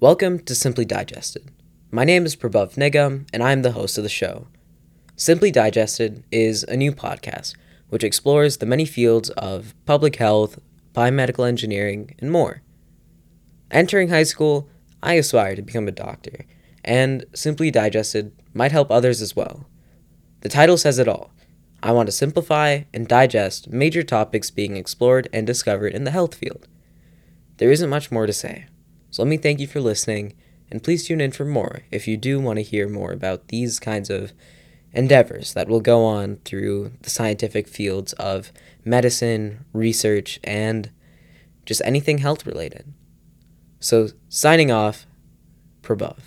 Welcome to Simply Digested. My name is Prabhav Nigam, and I'm the host of the show. Simply Digested is a new podcast which explores the many fields of public health, biomedical engineering, and more. Entering high school, I aspire to become a doctor, and Simply Digested might help others as well. The title says it all. I want to simplify and digest major topics being explored and discovered in the health field. There isn't much more to say. So let me thank you for listening, and please tune in for more if you do want to hear more about these kinds of endeavors that will go on through the scientific fields of medicine, research, and just anything health related. So, signing off, Prabhav.